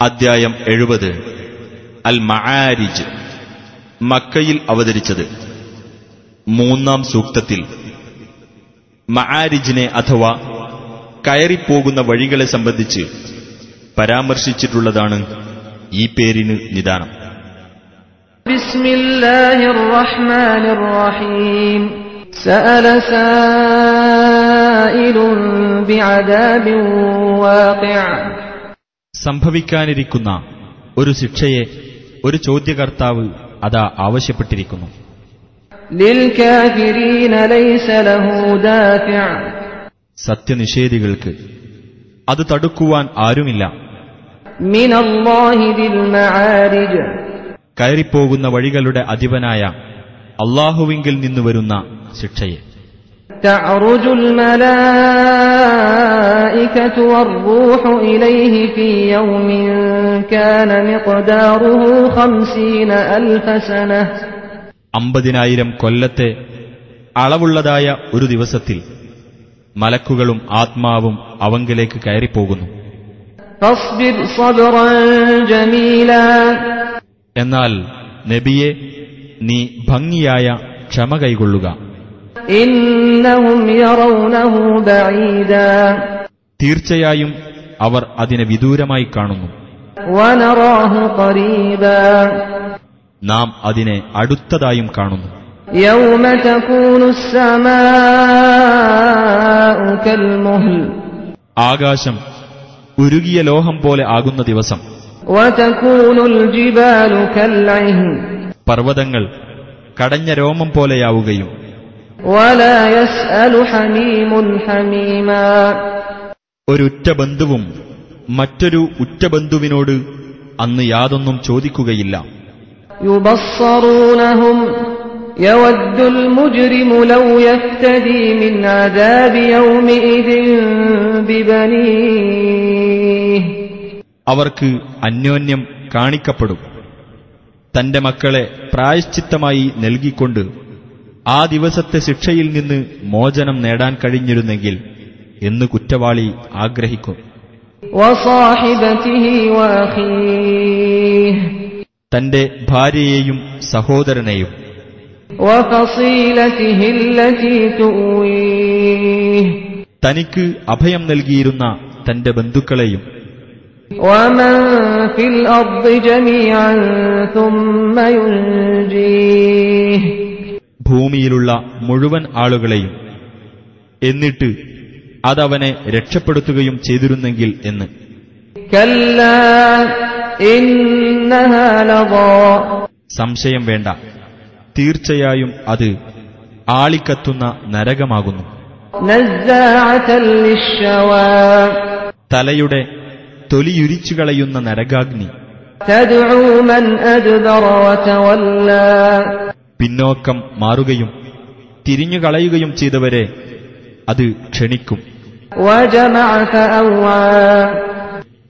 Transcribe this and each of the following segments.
അദ്ധ്യായം എഴുപത് അൽ മആരിജ് മക്കയിൽ അവതരിച്ചത് മൂന്നാം സൂക്തത്തിൽ മആരിജിനെ അഥവാ കയറിപ്പോകുന്ന വഴികളെ സംബന്ധിച്ച് പരാമർശിച്ചിട്ടുള്ളതാണ് ഈ പേരിന് നിദാനം بسم الله الرحمن الرحيم سأل سائل بعذاب واقع സംഭവിക്കാനിരിക്കുന്ന ഒരു ശിക്ഷയെ ഒരു ചോദ്യകർത്താവ് അതാ ആവശ്യപ്പെട്ടിരിക്കുന്നു للكافرين ليس له دافع സത്യനിഷേധികൾക്ക് അത് തടുക്കുവാൻ ആരുമില്ല من الله ذي المعارج കയറിപ്പോകുന്ന വഴികളുടെ അധിപനായ അള്ളാഹുവിങ്കിൽ നിന്ന് വരുന്ന ശിക്ഷയെ تعرج الملائكة والروح إليه في يوم كان مقداره خمسين ألف سنة അമ്പതിനായിരം കൊല്ലത്തെ അളവുള്ളതായ ഒരു ദിവസത്തിൽ മലക്കുകളും ആത്മാവും അവങ്കിലേക്ക് കയറിപ്പോകുന്നു فاصبر صبرا جميلا എന്നാൽ നബിയെ നീ ഭംഗിയായ ക്ഷമ കൈകൊള്ളുക إنهم يرونه بعيدا തീർച്ചയായും അവർ അതിനെ വിദൂരമായി കാണുന്നു. നാം അതിനെ അടുത്തതായും കാണുന്നു. ആകാശം ഉരുകിയ ലോഹം പോലെ ആകുന്ന ദിവസം. പർവതങ്ങൾ കടഞ്ഞ രോമം പോലെയാവുകയും ولا يسأل حميم حميما ഒരു ഉറ്റ ബന്ധുവും മറ്റൊരു ഉറ്റ ബന്ധുവിനോട് അന്ന് യാതൊന്നും ചോദിക്കുകയില്ല يبصرونهم يود المجرم لو يفتدي من عذاب يومئذ ببنيه അവർക്ക് അന്യോന്യം കാണിക്കപ്പെടും തന്റെ മക്കളെ പ്രായശ്ചിത്തമായി നൽകിക്കൊണ്ട് ആ ദിവസത്തെ ശിക്ഷയിൽ നിന്ന് മോചനം നേടാൻ കഴിഞ്ഞിരുന്നെങ്കിൽ എന്ന് കുറ്റവാളി ആഗ്രഹിക്കും. തന്റെ ഭാര്യയെയും സഹോദരനെയും. തനിക്ക് അഭയം നൽകിയിരുന്ന തന്റെ ബന്ധുക്കളെയും. ഭൂമിയിലുള്ള മുഴുവൻ ആളുകളെയും എന്നിട്ട് അതവനെ രക്ഷപ്പെടുത്തുകയും ചെയ്തിരുന്നെങ്കിൽ എന്ന്. സംശയം വേണ്ട. തീർച്ചയായും അത് ആളിക്കത്തുന്ന നരകമാകുന്നു. തലയുടെ തൊലിയുരിച്ചു കളയുന്ന നരകാഗ്നി പിന്നോക്കം മാറുകയും തിരിഞ്ഞുകളയുകയും ചെയ്തവരെ അത് ക്ഷണിക്കും.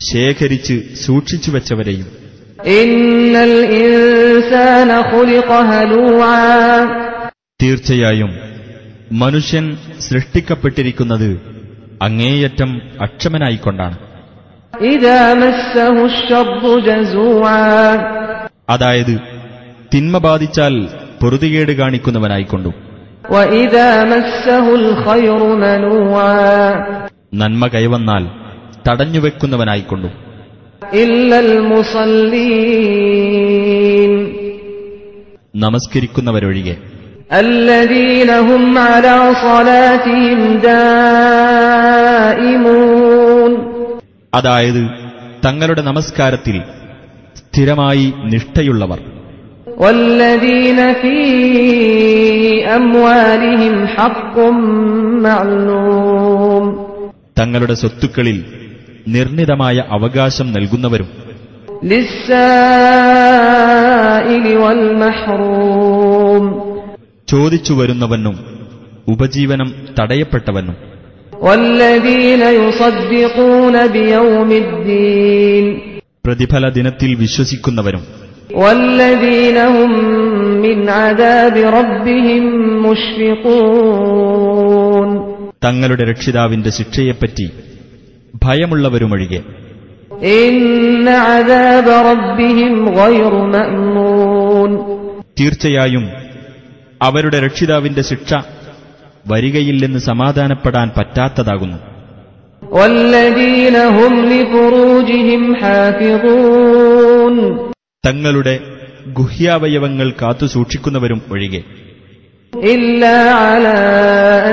ശേഖരിച്ച് സൂക്ഷിച്ചു വച്ചവരെയും. തീർച്ചയായും മനുഷ്യൻ സൃഷ്ടിക്കപ്പെട്ടിരിക്കുന്നത് അങ്ങേയറ്റം അക്ഷമനായിക്കൊണ്ടാണ്. അതായത് തിന്മ ബാധിച്ചാൽ പൊറുതികേട് കാണിക്കുന്നവനായിക്കൊണ്ടു. നന്മ കൈവന്നാൽ തടഞ്ഞുവെക്കുന്നവനായിക്കൊണ്ടു. നമസ്കരിക്കുന്നവരൊഴികെ. അതായത് തങ്ങളുടെ നമസ്കാരത്തിൽ സ്ഥിരമായി നിഷ്ഠയുള്ളവർ. والذين في أموالهم حق معلوم തങ്ങളുടെ സ്വത്തുക്കളിൽ നിർണിതമായ അവകാശം നൽകുന്നവരും للسائل والمحروم ചോദിച്ചു വരുന്നവനും ഉപജീവനം തടയപ്പെട്ടവനും والذين يصدقون بيوم الدين പ്രതിഫല ദിനത്തിൽ വിശ്വസിക്കുന്നവരും തങ്ങളുടെ രക്ഷിതാവിന്റെ ശിക്ഷയെപ്പറ്റി ഭയമുള്ളവരുമൊഴികെ. തീർച്ചയായും അവരുടെ രക്ഷിതാവിന്റെ ശിക്ഷ വരികയില്ലെന്ന് സമാധാനപ്പെടാൻ പറ്റാത്തതാകുന്നു. والذين هم لفروجهم حافظون തങ്ങളുടെ ഗുഹ്യാവയവങ്ങൾ കാത്തുസൂക്ഷിക്കുന്നവരും ഒഴികെ إلا على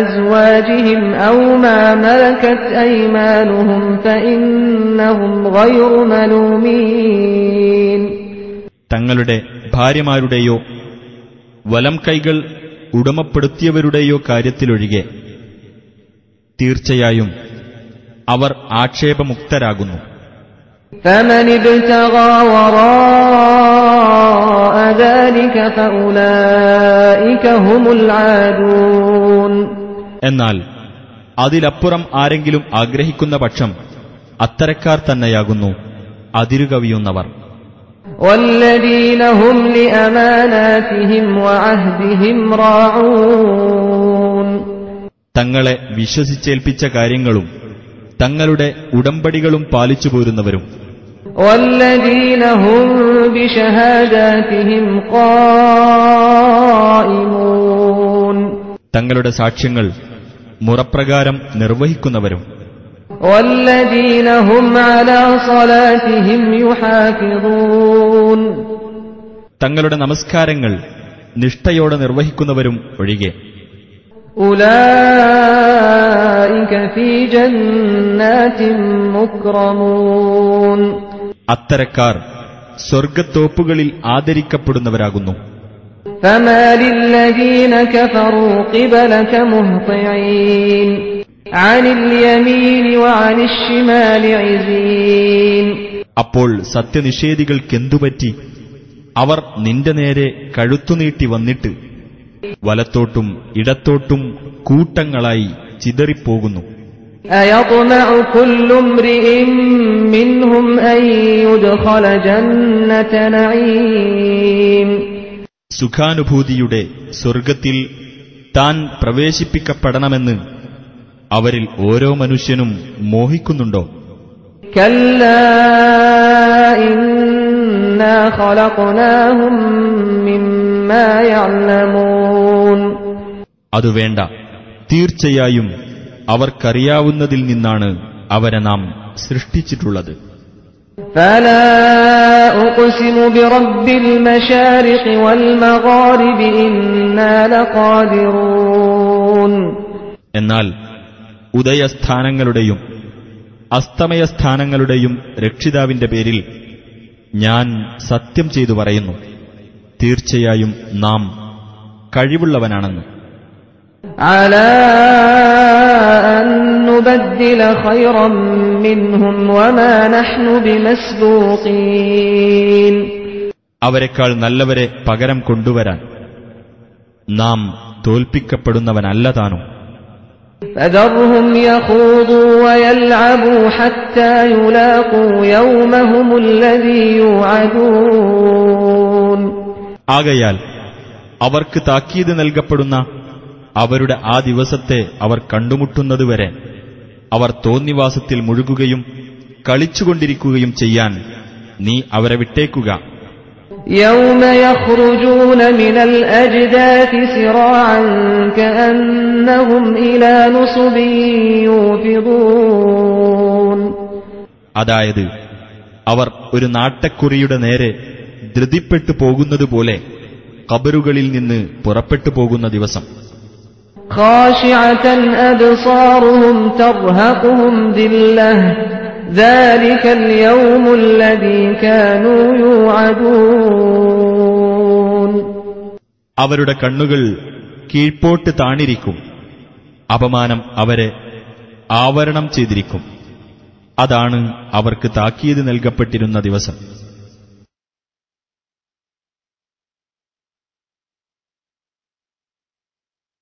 أزواجهم أو ما ملكت أيمانهم فإنهم غير ملومين തങ്ങളുടെ ഭാര്യമാരുടെയോ വലം കൈകൾ ഉടമപ്പെടുത്തിയവരുടെയോ കാര്യത്തിലൊഴികെ തീർച്ചയായും അവർ ആക്ഷേപമുക്തരാകുന്നു فمن ابتغى وراء ذلك فأولئك هم العادون എന്നാൽ അതിലപ്പുറം ആരെങ്കിലും ആഗ്രഹിക്കുന്ന പക്ഷം അത്തരക്കാർ തന്നെയാകുന്നു അതിരുകവിയുന്നവർ والذين هم لأماناتهم وعهدهم راعون തങ്ങളെ വിശ്വസിച്ചേൽപ്പിച്ച കാര്യങ്ങളും തങ്ങളുടെ ഉടമ്പടികളും പാലിച്ചു പോരുന്നവരും. തങ്ങളുടെ സാക്ഷ്യങ്ങൾ മുറപ്രകാരം നിർവഹിക്കുന്നവരും. തങ്ങളുടെ നമസ്കാരങ്ങൾ നിഷ്ഠയോടെ നിർവഹിക്കുന്നവരും ഒഴികെ. അത്തരക്കാർ സ്വർഗത്തോപ്പുകളിൽ ആദരിക്കപ്പെടുന്നവരാകുന്നു. അപ്പോൾ സത്യനിഷേധികൾക്കെന്തുപറ്റി? അവർ നിന്റെ നേരെ കഴുത്തുനീട്ടി വന്നിട്ട് വലത്തോട്ടും ഇടത്തോട്ടും കൂട്ടങ്ങളായി ചിതറിപ്പോകുന്നു. സുഖാനുഭൂതിയുടെ സ്വർഗത്തിൽ താൻ പ്രവേശിപ്പിക്കപ്പെടണമെന്ന് അവരിൽ ഓരോ മനുഷ്യനും മോഹിക്കുന്നുണ്ടോ? കല്ല അതു വേണ്ട. തീർച്ചയായും അവർക്കറിയാവുന്നതിൽ നിന്നാണ് അവരെ നാം സൃഷ്ടിച്ചിട്ടുള്ളത്. എന്നാൽ ഉദയസ്ഥാനങ്ങളുടെയും അസ്തമയസ്ഥാനങ്ങളുടെയും രക്ഷിതാവിന്റെ പേരിൽ ഞാൻ സത്യം ചെയ്തു പറയുന്നു. തീർച്ചയായും നാം കഴിവുള്ളവനാണെന്ന് على أن نبدل خيرا منهم وما نحن بمسبوقين അവരെക്കാൾ നല്ലവരെ പകരം കൊണ്ടുവരാൻ നാം തോൽപ്പിക്കപ്പെടുന്നവനല്ല താനും فذرهم يخوضوا ويلعبوا حتى يلاقوا يومهم الذي يوعدون ആകയാൽ അവർക്ക് താക്കീത് നൽകപ്പെടുന്ന അവരുടെ ആ ദിവസത്തെ അവർ കണ്ടുമുട്ടുന്നതുവരെ അവർ തോന്നിവാസത്തിൽ മുഴുകുകയും കളിച്ചുകൊണ്ടിരിക്കുകയും ചെയ്യാൻ നീ അവരെ വിട്ടേക്കുക يوم يخرجون من الأجداث سراعا كأنهم إلى نصب يوفضون അതായത് അവർ ഒരു നാട്ടക്കുറിയുടെ നേരെ ധൃതിപ്പെട്ടു പോകുന്നതുപോലെ കബറുകളിൽ നിന്ന് പുറപ്പെട്ടു പോകുന്ന ദിവസം. അവരുടെ കണ്ണുകൾ കീഴ്പോട്ട് താണിരിക്കും. അപമാനം അവരെ ആവരണം ചെയ്തിരിക്കും. അതാണ് അവർക്ക് താക്കീത് നൽകപ്പെട്ടിരുന്ന ദിവസം.